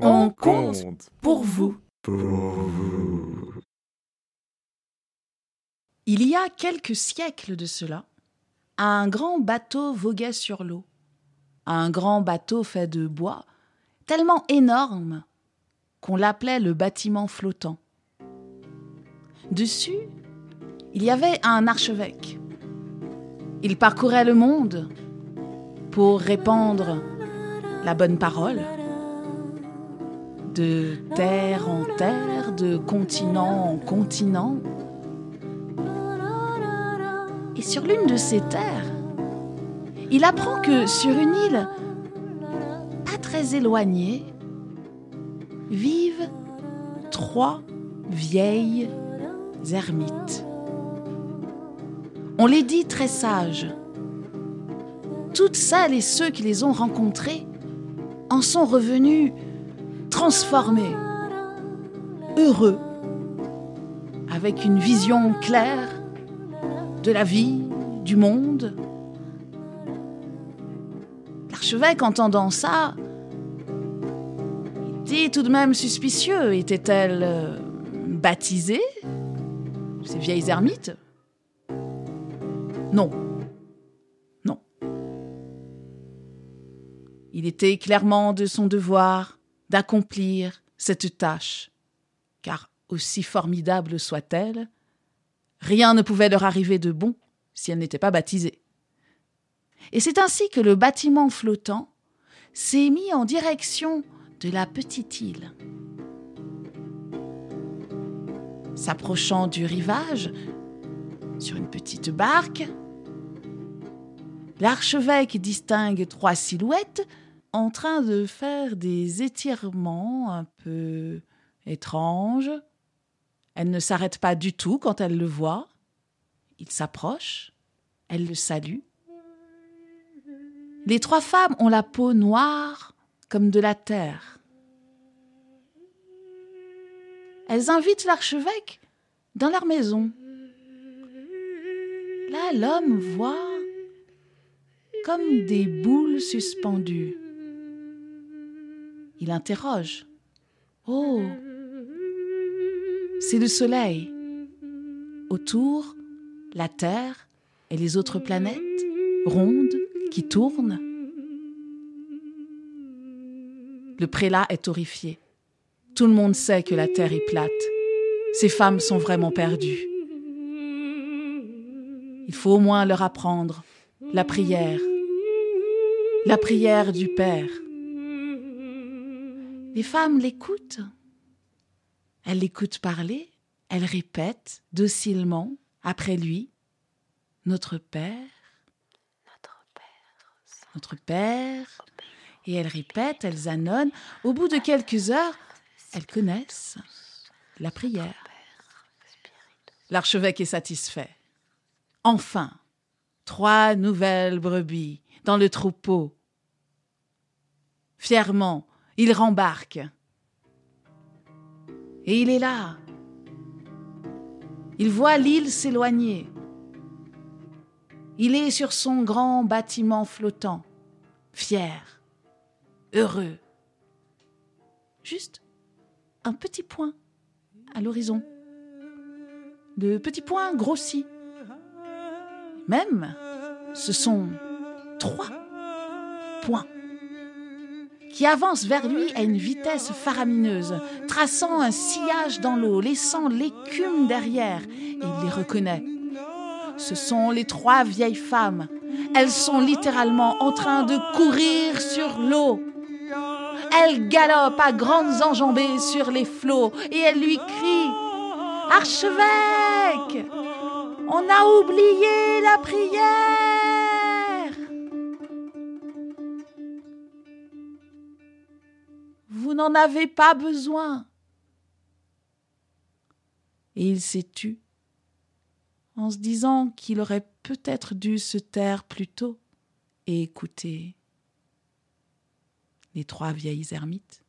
On compte pour vous. Pour vous. Il y a quelques siècles de cela, un grand bateau voguait sur l'eau. Un grand bateau fait de bois, tellement énorme qu'on l'appelait le bâtiment flottant. Dessus, il y avait un archevêque. Il parcourait le monde pour répandre la bonne parole. De terre en terre, de continent en continent. Et sur l'une de ces terres, il apprend que sur une île pas très éloignée vivent trois vieilles ermites. On les dit très sages. Toutes celles et ceux qui les ont rencontrées en sont revenus transformés, heureux, avec une vision claire de la vie, du monde. L'archevêque, entendant ça, était tout de même suspicieux. Était-elle euh, baptisée Ces vieilles ermites? Non. Non. Il était clairement de son devoir d'accomplir cette tâche, car aussi formidable soit-elle, Rien ne pouvait leur arriver de bon si elles n'étaient pas baptisées. Et c'est ainsi que le bâtiment flottant s'est mis en direction de la petite île. S'approchant du rivage, sur une petite barque, l'archevêque distingue trois silhouettes en train de faire des étirements un peu étranges, elle ne s'arrête pas du tout quand elle le voit. Il s'approche, elle le salue. Les trois femmes ont la peau noire comme de la terre. Elles invitent l'archevêque dans leur maison. Là, l'homme voit comme des boules suspendues. Il interroge. Oh, c'est le Soleil. Autour, la Terre et les autres planètes rondes qui tournent. Le prélat est horrifié. Tout le monde sait que la Terre est plate. Ces femmes sont vraiment perdues. Il faut au moins leur apprendre la prière, la prière du Père. Les femmes l'écoutent elle l'écoute parler, elle répète docilement après lui Notre Père, notre Père, notre Père. Et elle répète, elles annonnent. Au bout de quelques heures, elles connaissent la prière. L'archevêque est satisfait. Enfin, trois nouvelles brebis dans le troupeau. Fièrement, il rembarque. Et il est là. Il voit l'île s'éloigner. Il est sur son grand bâtiment flottant, fier, heureux. Juste un petit point à l'horizon. Le petit point grossit. Même, ce sont trois points qui avance vers lui à une vitesse faramineuse, traçant un sillage dans l'eau, laissant l'écume derrière, il les reconnaît. Ce sont les trois vieilles femmes. Elles sont littéralement en train de courir sur l'eau. Elles galopent à grandes enjambées sur les flots et elles lui crient Archevêque On a oublié la prière N'en avez pas besoin. Et il s'est tu, en se disant qu'il aurait peut-être dû se taire plus tôt et écouter les trois vieilles ermites.